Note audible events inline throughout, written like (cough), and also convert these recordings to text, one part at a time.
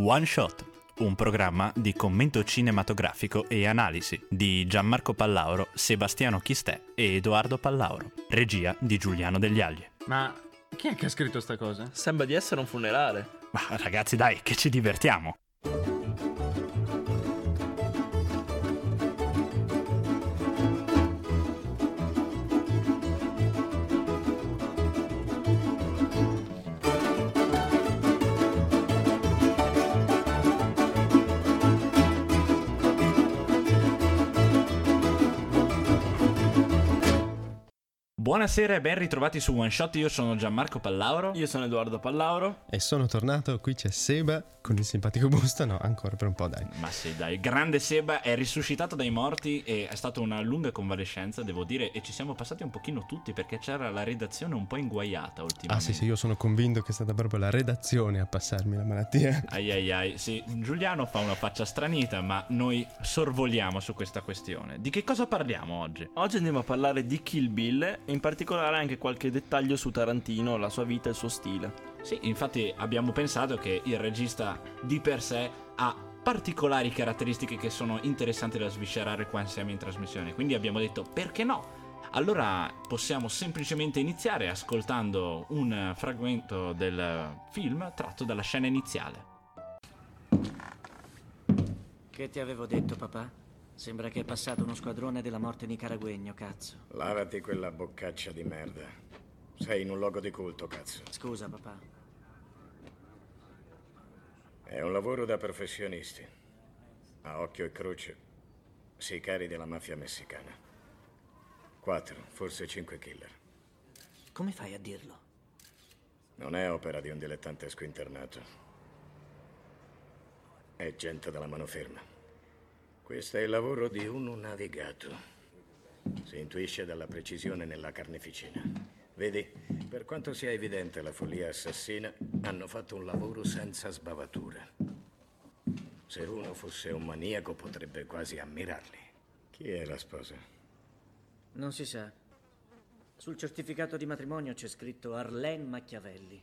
One Shot, un programma di commento cinematografico e analisi di Gianmarco Pallauro, Sebastiano Chistè e Edoardo Pallauro, regia di Giuliano Degli Agli. Ma chi è che ha scritto sta cosa? Sembra di essere un funerale. Ma ragazzi dai, che ci divertiamo! Buonasera e ben ritrovati su One Shot, io sono Gianmarco Pallauro. Io sono Edoardo Pallauro. E sono tornato, qui c'è Seba con il simpatico busto, no, ancora per un po' dai. Ma sì, dai, grande Seba è risuscitato dai morti e è stata una lunga convalescenza, devo dire, e ci siamo passati un pochino tutti perché c'era la redazione un po' inguaiata ultimamente. Ah sì, sì, io sono convinto che è stata proprio la redazione a passarmi la malattia. Ai ai ai, sì, Giuliano fa una faccia stranita, ma noi sorvoliamo su questa questione. Di che cosa parliamo oggi? Oggi andiamo a parlare di Kill Bill in particolare anche qualche dettaglio su Tarantino, la sua vita e il suo stile. Sì, infatti abbiamo pensato che il regista di per sé ha particolari caratteristiche che sono interessanti da sviscerare quando siamo in trasmissione. Quindi abbiamo detto perché no? Allora possiamo semplicemente iniziare ascoltando un fragmento del film tratto dalla scena iniziale. Che ti avevo detto, papà? Sembra che è passato uno squadrone della morte nicaragüegno, cazzo. Lavati quella boccaccia di merda. Sei in un luogo di culto, cazzo. Scusa, papà. È un lavoro da professionisti. A occhio e croce. Sicari della mafia messicana. Quattro, forse cinque killer. Come fai a dirlo? Non è opera di un dilettantesco internato. È gente dalla mano ferma. Questo è il lavoro di uno navigato. Si intuisce dalla precisione nella carneficina. Vedi, per quanto sia evidente la follia assassina, hanno fatto un lavoro senza sbavature. Se uno fosse un maniaco potrebbe quasi ammirarli. Chi è la sposa? Non si sa. Sul certificato di matrimonio c'è scritto Arlene Machiavelli.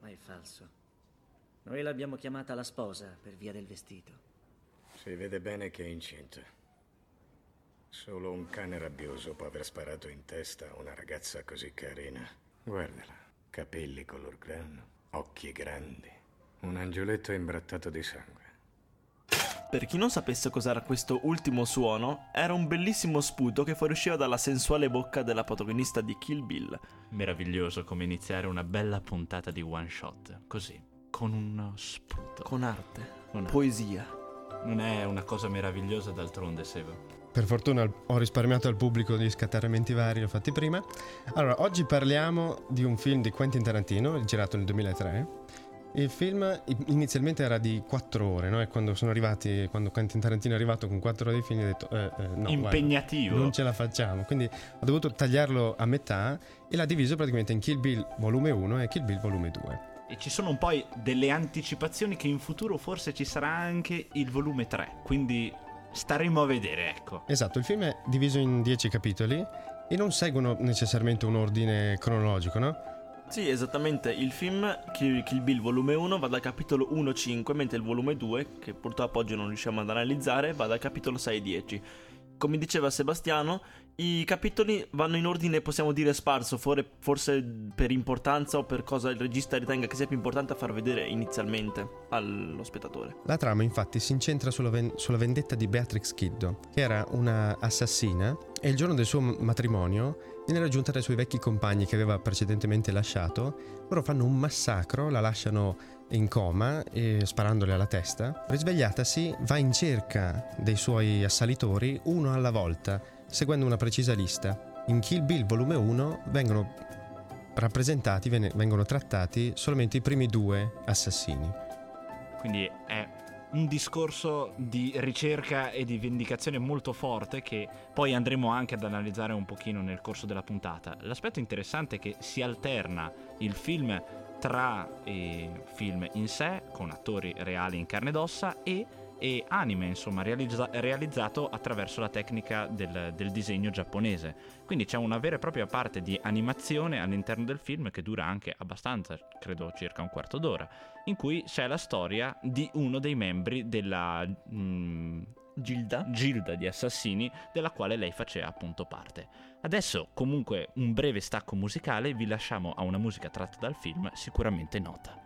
Ma è falso. Noi l'abbiamo chiamata la sposa per via del vestito. Si vede bene che è incinta. Solo un cane rabbioso può aver sparato in testa a una ragazza così carina. Guardala, capelli color grano, occhi grandi, un angioletto imbrattato di sangue. Per chi non sapesse cos'era questo ultimo suono, era un bellissimo sputo che fuoriusciva dalla sensuale bocca della protagonista di Kill Bill. Meraviglioso come iniziare una bella puntata di One Shot, così, con uno sputo. Con arte, Con- poesia. Non è una cosa meravigliosa d'altronde, Seba? Per fortuna ho risparmiato al pubblico di scatterramenti vari, li ho fatti prima. Allora, oggi parliamo di un film di Quentin Tarantino, girato nel 2003. Il film inizialmente era di 4 ore, no? E quando sono arrivati, quando Quentin Tarantino è arrivato con 4 ore di film, ho detto, eh, eh, no, Impegnativo. guarda, non ce la facciamo. Quindi ho dovuto tagliarlo a metà e l'ha diviso praticamente in Kill Bill volume 1 e Kill Bill volume 2. E ci sono poi delle anticipazioni che in futuro forse ci sarà anche il volume 3, quindi staremo a vedere, ecco. Esatto, il film è diviso in 10 capitoli e non seguono necessariamente un ordine cronologico, no? Sì, esattamente, il film Kill, Kill Bill volume 1 va dal capitolo 1-5, mentre il volume 2, che purtroppo oggi non riusciamo ad analizzare, va dal capitolo 6-10. Come diceva Sebastiano, i capitoli vanno in ordine, possiamo dire, sparso, for- forse per importanza o per cosa il regista ritenga che sia più importante far vedere inizialmente allo spettatore. La trama infatti si incentra sulla, ven- sulla vendetta di Beatrix Kiddo, che era una assassina e il giorno del suo matrimonio viene raggiunta dai suoi vecchi compagni che aveva precedentemente lasciato. Loro fanno un massacro, la lasciano in coma sparandole alla testa. Risvegliatasi va in cerca dei suoi assalitori uno alla volta, seguendo una precisa lista. In Kill Bill volume 1 vengono rappresentati, vengono trattati solamente i primi due assassini. Quindi è un discorso di ricerca e di vendicazione molto forte che poi andremo anche ad analizzare un pochino nel corso della puntata. L'aspetto interessante è che si alterna il film tra i film in sé, con attori reali in carne ed ossa, e e anime, insomma, realizza- realizzato attraverso la tecnica del, del disegno giapponese. Quindi c'è una vera e propria parte di animazione all'interno del film che dura anche abbastanza, credo circa un quarto d'ora, in cui c'è la storia di uno dei membri della mm, Gilda. gilda di assassini della quale lei faceva appunto parte. Adesso comunque un breve stacco musicale, vi lasciamo a una musica tratta dal film sicuramente nota.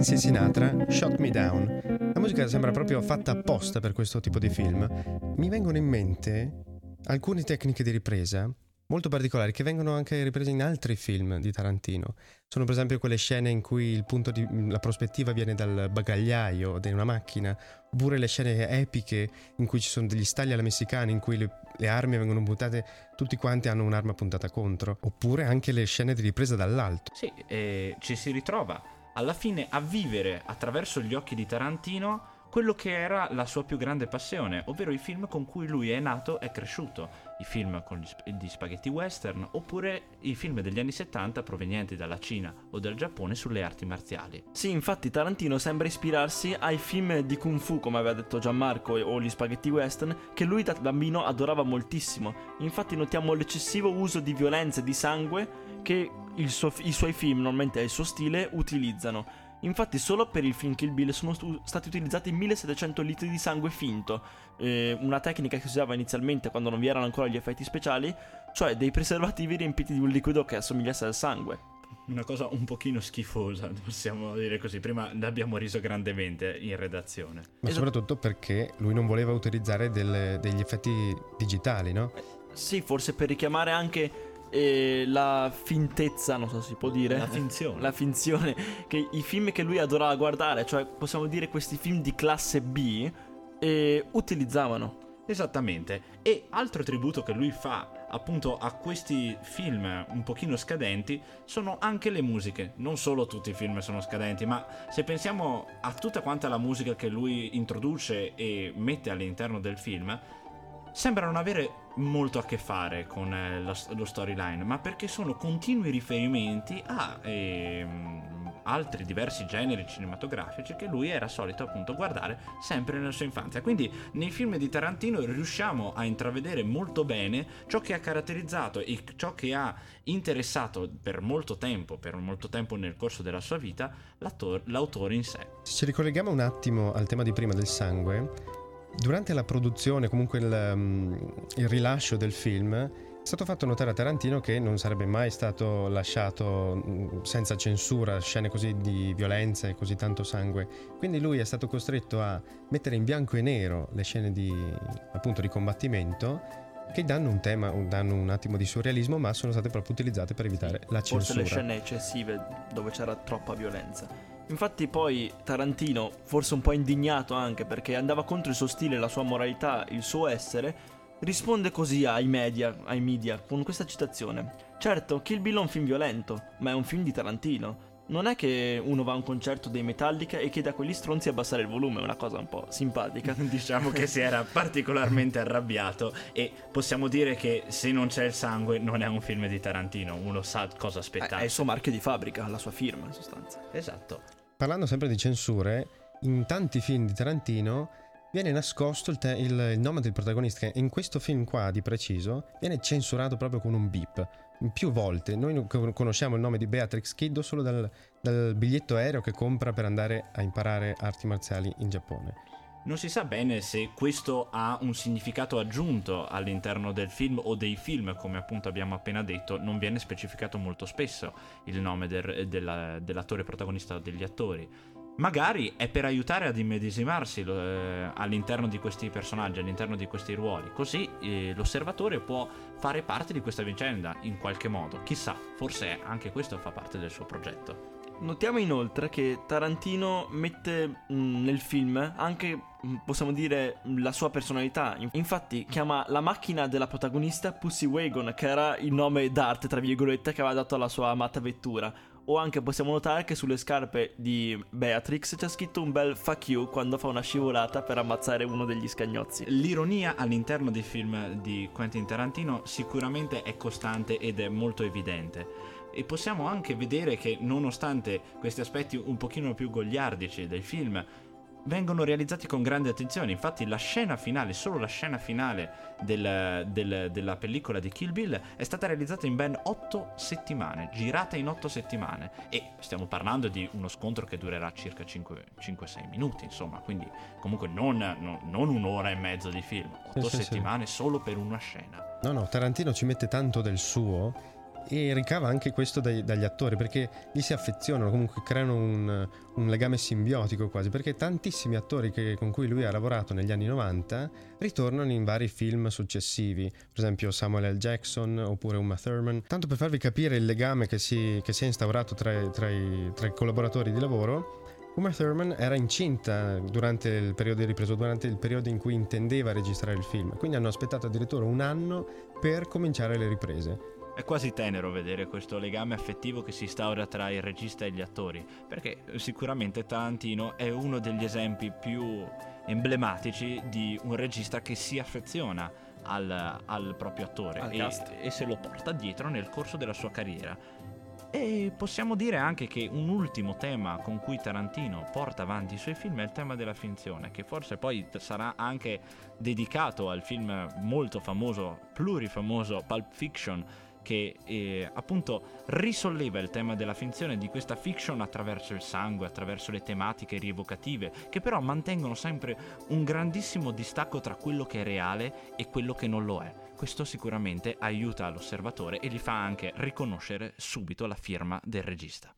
Nancy Sinatra, Shot Me Down. La musica sembra proprio fatta apposta per questo tipo di film. Mi vengono in mente alcune tecniche di ripresa molto particolari che vengono anche riprese in altri film di Tarantino. Sono per esempio quelle scene in cui di, la prospettiva viene dal bagagliaio di una macchina, oppure le scene epiche in cui ci sono degli stagli alla messicana, in cui le, le armi vengono puntate, tutti quanti hanno un'arma puntata contro, oppure anche le scene di ripresa dall'alto. Sì, e ci si ritrova alla fine a vivere attraverso gli occhi di Tarantino quello che era la sua più grande passione, ovvero i film con cui lui è nato e cresciuto, i film con gli, sp- gli spaghetti western oppure i film degli anni 70 provenienti dalla Cina o dal Giappone sulle arti marziali. Sì, infatti Tarantino sembra ispirarsi ai film di Kung Fu, come aveva detto Gianmarco, o gli spaghetti western, che lui da bambino adorava moltissimo. Infatti notiamo l'eccessivo uso di violenza e di sangue che suo, i suoi film, normalmente è il suo stile, utilizzano. Infatti solo per il film Kill Bill sono stu- stati utilizzati 1700 litri di sangue finto, eh, una tecnica che si usava inizialmente quando non vi erano ancora gli effetti speciali, cioè dei preservativi riempiti di un liquido che assomigliasse al sangue. Una cosa un pochino schifosa, possiamo dire così. Prima l'abbiamo riso grandemente in redazione. Ma Esatto. soprattutto perché lui non voleva utilizzare delle- degli effetti digitali, no? Sì, forse per richiamare anche eh, la fintezza, non so se si può dire. La finzione. (laughs) La finzione. Che i film che lui adorava guardare, cioè possiamo dire questi film di classe B, eh, utilizzavano. Esattamente. E altro tributo che lui fa appunto a questi film un pochino scadenti sono anche le musiche. Non solo tutti i film sono scadenti, ma se pensiamo a tutta quanta la musica che lui introduce e mette all'interno del film, sembra non avere molto a che fare con eh, lo, lo storyline, ma perché sono continui riferimenti a ehm, altri diversi generi cinematografici che lui era solito appunto guardare sempre nella sua infanzia. Quindi nei film di Tarantino riusciamo a intravedere molto bene ciò che ha caratterizzato e ciò che ha interessato per molto tempo, per molto tempo nel corso della sua vita, l'autore in sé. Se ci ricolleghiamo un attimo al tema di prima del sangue, durante la produzione, comunque il, um, il rilascio del film, è stato fatto notare a Tarantino che non sarebbe mai stato lasciato senza censura scene così di violenza e così tanto sangue. Quindi lui è stato costretto a mettere in bianco e nero le scene di, appunto, di combattimento che danno un tema, danno un attimo di surrealismo, ma sono state proprio utilizzate per evitare la Forse censura. le scene eccessive dove c'era troppa violenza. Infatti poi Tarantino, forse un po' indignato anche perché andava contro il suo stile, la sua moralità, il suo essere, risponde così ai media, ai media con questa citazione. Certo, Kill Bill è un film violento, ma è un film di Tarantino. Non è che uno va a un concerto dei Metallica e chiede a quegli stronzi di abbassare il volume, è una cosa un po' simpatica. (laughs) Diciamo che si era particolarmente arrabbiato e possiamo dire che se non c'è il sangue non è un film di Tarantino, uno sa cosa È aspettare. il suo marchio di fabbrica, la sua firma in sostanza. Esatto. Parlando sempre di censure, in tanti film di Tarantino viene nascosto il, te- il- nome del protagonista che in questo film qua di preciso viene censurato proprio con un beep. Più volte noi conosciamo il nome di Beatrix Kiddo solo dal, dal biglietto aereo che compra per andare a imparare arti marziali in Giappone. Non si sa bene se questo ha un significato aggiunto all'interno del film o dei film, come appunto abbiamo appena detto, non viene specificato molto spesso il nome del- della- dell'attore protagonista o degli attori. Magari è per aiutare ad immedesimarsi eh, all'interno di questi personaggi, all'interno di questi ruoli, così eh, l'osservatore può fare parte di questa vicenda in qualche modo. Chissà, forse anche questo fa parte del suo progetto. Notiamo inoltre che Tarantino mette mh, nel film anche, mh, possiamo dire, la sua personalità. In- Infatti chiama la macchina della protagonista Pussy Wagon, che era il nome d'arte, tra virgolette, che aveva dato alla sua amata vettura. O anche possiamo notare che sulle scarpe di Beatrix c'è scritto un bel fuck you quando fa una scivolata per ammazzare uno degli scagnozzi. L'ironia all'interno dei film di Quentin Tarantino sicuramente è costante ed è molto evidente. E possiamo anche vedere che nonostante questi aspetti un pochino più gogliardici del film, vengono realizzati con grande attenzione. Infatti, la scena finale, solo la scena finale del, del, della pellicola di Kill Bill è stata realizzata in ben 8 settimane, girata in 8 settimane. E stiamo parlando di uno scontro che durerà circa 5-6 minuti, insomma, quindi comunque non, non, non, un'ora e mezzo di film, 8 sì, settimane sì, sì. solo per una scena. No, no, Tarantino ci mette tanto del suo e ricava anche questo dai, dagli attori perché gli si affezionano, comunque creano un, un legame simbiotico quasi, perché tantissimi attori che, con cui lui ha lavorato negli anni 90 ritornano in vari film successivi, per esempio Samuel L. Jackson oppure Uma Thurman, tanto per farvi capire il legame che si, che si è instaurato tra, tra, i, tra i collaboratori di lavoro. Uma Thurman era incinta durante il periodo di ripreso, durante il periodo in cui intendeva registrare il film, quindi hanno aspettato addirittura un anno per cominciare le riprese. È quasi tenero vedere questo legame affettivo che si instaura tra il regista e gli attori, perché sicuramente Tarantino è uno degli esempi più emblematici di un regista che si affeziona al, al proprio attore e, e se lo porta dietro nel corso della sua carriera. E possiamo dire anche che un ultimo tema con cui Tarantino porta avanti i suoi film è il tema della finzione, che forse poi sarà anche dedicato al film molto famoso, plurifamoso Pulp Fiction, che eh, appunto risolleva il tema della finzione di questa fiction attraverso il sangue, attraverso le tematiche rievocative, che però mantengono sempre un grandissimo distacco tra quello che è reale e quello che non lo è. Questo sicuramente aiuta l'osservatore e gli fa anche riconoscere subito la firma del regista.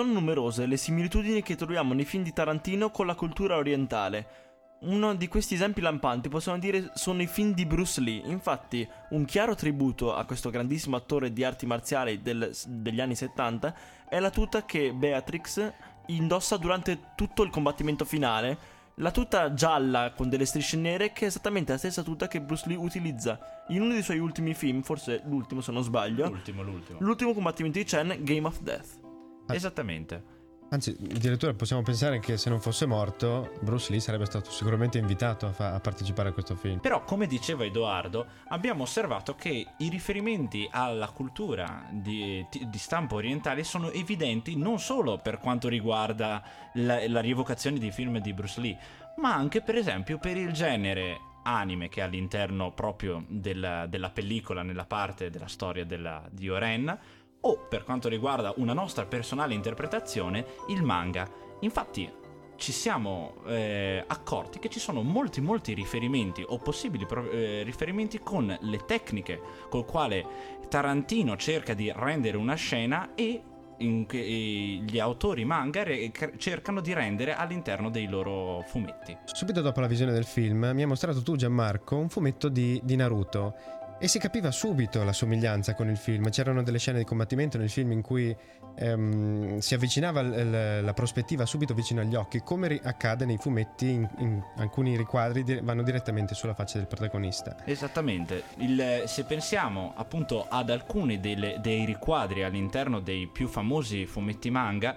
Sono numerose le similitudini che troviamo nei film di Tarantino con la cultura orientale. Uno di questi esempi lampanti possiamo dire sono i film di Bruce Lee. Infatti, un chiaro tributo a questo grandissimo attore di arti marziali del, degli anni 70 è la tuta che Beatrix indossa durante tutto il combattimento finale. La tuta gialla con delle strisce nere che è esattamente la stessa tuta che Bruce Lee utilizza in uno dei suoi ultimi film, forse l'ultimo se non sbaglio. L'ultimo, l'ultimo. L'ultimo combattimento di Chen, Game of Death. Ah. Esattamente. Anzi, addirittura possiamo pensare che se non fosse morto, Bruce Lee sarebbe stato sicuramente invitato a, fa- a, partecipare a questo film. Però, come diceva Edoardo, abbiamo osservato che i riferimenti alla cultura di, di stampo orientale sono evidenti non solo per quanto riguarda la, la rievocazione di film di Bruce Lee, ma anche, per esempio, per il genere anime che è all'interno proprio della, della pellicola, nella parte della storia della, di Oren o, per quanto riguarda una nostra personale interpretazione, il manga. Infatti ci siamo eh, accorti che ci sono molti molti riferimenti o possibili pro- eh, riferimenti con le tecniche col quale Tarantino cerca di rendere una scena e in, gli autori manga re- cercano di rendere all'interno dei loro fumetti. Subito dopo la visione del film mi ha mostrato tu Gianmarco un fumetto di, di Naruto e si capiva subito la somiglianza con il film. C'erano delle scene di combattimento nel film in cui ehm, si avvicinava l- la prospettiva subito vicino agli occhi, come ri- accade nei fumetti, in, in alcuni riquadri di- vanno direttamente sulla faccia del protagonista. Esattamente. Il, se pensiamo appunto ad alcuni delle, dei riquadri all'interno dei più famosi fumetti manga,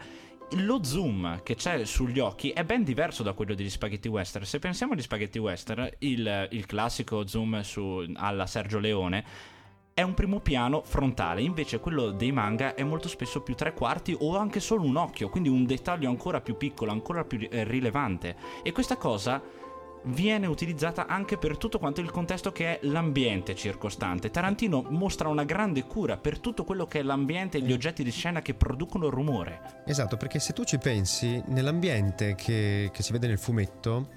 lo zoom che c'è sugli occhi è ben diverso da quello degli spaghetti western. Se pensiamo agli spaghetti western, il, il classico zoom su, alla Sergio Leone è un primo piano frontale, invece quello dei manga è molto spesso più tre quarti o anche solo un occhio, quindi un dettaglio ancora più piccolo, ancora più eh, rilevante. E questa cosa viene utilizzata anche per tutto quanto il contesto che è l'ambiente circostante. Tarantino mostra una grande cura per tutto quello che è l'ambiente e gli oggetti di scena che producono rumore. Esatto, perché se tu ci pensi, nell'ambiente che, che si vede nel fumetto,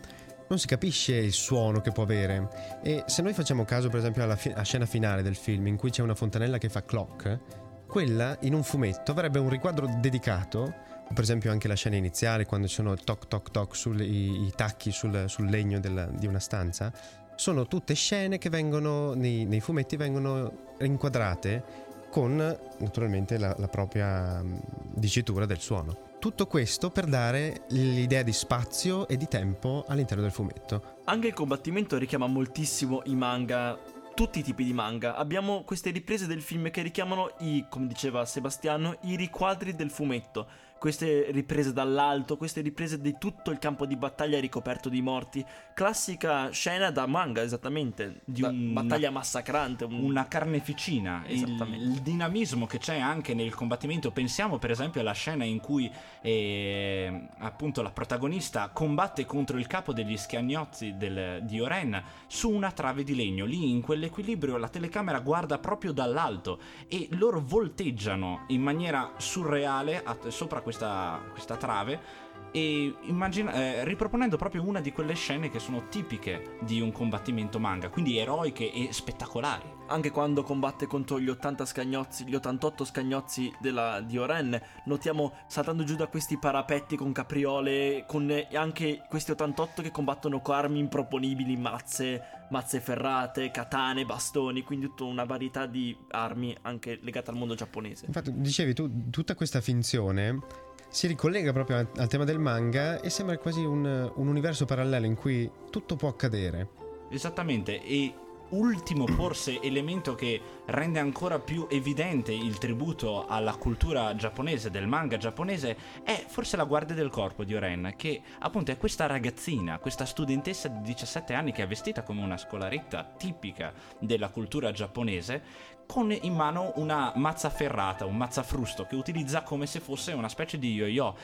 non si capisce il suono che può avere. E se noi facciamo caso, per esempio, alla, fi- alla, scena finale del film, in cui c'è una fontanella che fa clock, quella in un fumetto avrebbe un riquadro dedicato per esempio anche la scena iniziale quando ci sono toc toc toc sui tacchi sul, sul legno della- di una stanza, sono tutte scene che vengono nei, nei fumetti vengono inquadrate con naturalmente la, la propria mh, dicitura del suono. Tutto questo per dare l'idea di spazio e di tempo all'interno del fumetto. Anche il combattimento richiama moltissimo i manga, tutti i tipi di manga. Abbiamo queste riprese del film che richiamano i, come diceva Sebastiano, i riquadri del fumetto. Queste riprese dall'alto, queste riprese di tutto il campo di battaglia ricoperto di morti. Classica scena da manga, esattamente. Di Da- un- battaglia massacrante. un- una carneficina, il, Esattamente. il dinamismo che c'è anche nel combattimento. Pensiamo per esempio alla scena in cui eh, appunto la protagonista combatte contro il capo degli schiagnozzi del- di Oren su una trave di legno. Lì in quell'equilibrio la telecamera guarda proprio dall'alto e loro volteggiano in maniera surreale at- sopra questa, questa trave. E immagina- eh, riproponendo proprio una di quelle scene che sono tipiche di un combattimento manga, quindi eroiche e spettacolari. Anche quando combatte contro gli 80 scagnozzi, gli 88 scagnozzi della, di Oren, notiamo saltando giù da questi parapetti con capriole, con anche questi 88 che combattono con armi improponibili, mazze, mazze ferrate, katane, bastoni, quindi tutta una varietà di armi anche legate al mondo giapponese. Infatti, dicevi tu, tutta questa finzione si ricollega proprio al, al tema del manga e sembra quasi un, un universo parallelo in cui tutto può accadere. Esattamente, e ultimo forse elemento che rende ancora più evidente il tributo alla cultura giapponese, del manga giapponese, è forse la guardia del corpo di Oren, che appunto è questa ragazzina, questa studentessa di 17 anni che è vestita come una scolaretta tipica della cultura giapponese, con in mano una mazza ferrata, un mazzafrusto che utilizza come se fosse una specie di yo-yo.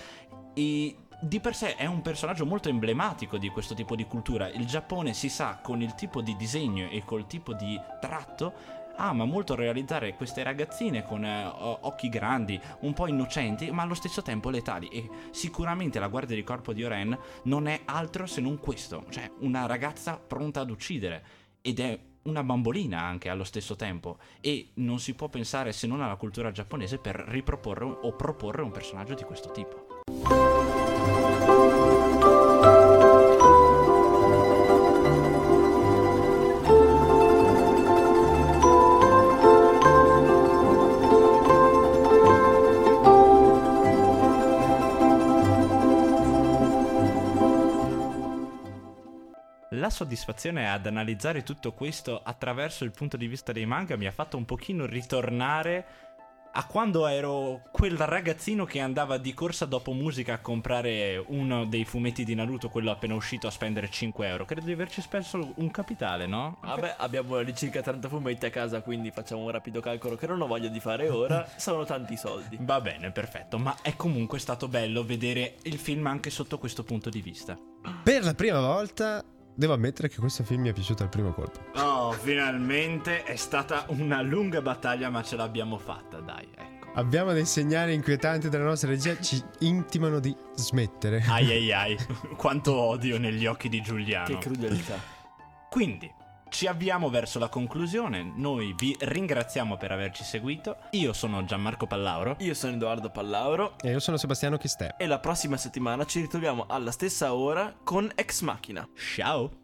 E di per sé è un personaggio molto emblematico di questo tipo di cultura. Il Giappone si sa con il tipo di disegno e col tipo di tratto ama molto realizzare queste ragazzine con eh, occhi grandi, un po' innocenti, ma allo stesso tempo letali. E sicuramente la guardia di corpo di Oren non è altro se non questo, cioè una ragazza pronta ad uccidere. Ed è una bambolina anche allo stesso tempo. E non si può pensare se non alla cultura giapponese per riproporre o proporre un personaggio di questo tipo. La soddisfazione ad analizzare tutto questo attraverso il punto di vista dei manga mi ha fatto un pochino ritornare a quando ero quel ragazzino che andava di corsa dopo musica a comprare uno dei fumetti di Naruto, quello appena uscito, a spendere 5 euro. Credo di averci speso un capitale, no? Vabbè, abbiamo lì circa 30 fumetti a casa, quindi facciamo un rapido calcolo che non ho voglia di fare ora. (laughs) Sono tanti soldi. Va bene, perfetto, ma è comunque stato bello vedere il film anche sotto questo punto di vista. Per la prima volta devo ammettere che questo film mi è piaciuto al primo colpo. Oh, finalmente è stata una lunga battaglia, ma ce l'abbiamo fatta, dai, ecco. Abbiamo dei segnali inquietanti dalla nostra regia, ci intimano di smettere. Ai ai (laughs) ai, quanto odio negli occhi di Giuliano. Che crudeltà. Quindi, ci avviamo verso la conclusione. Noi vi ringraziamo per averci seguito. Io sono Gianmarco Pallauro. Io sono Edoardo Pallauro. E io sono Sebastiano Chistè. E la prossima settimana ci ritroviamo alla stessa ora con Ex Machina. Ciao!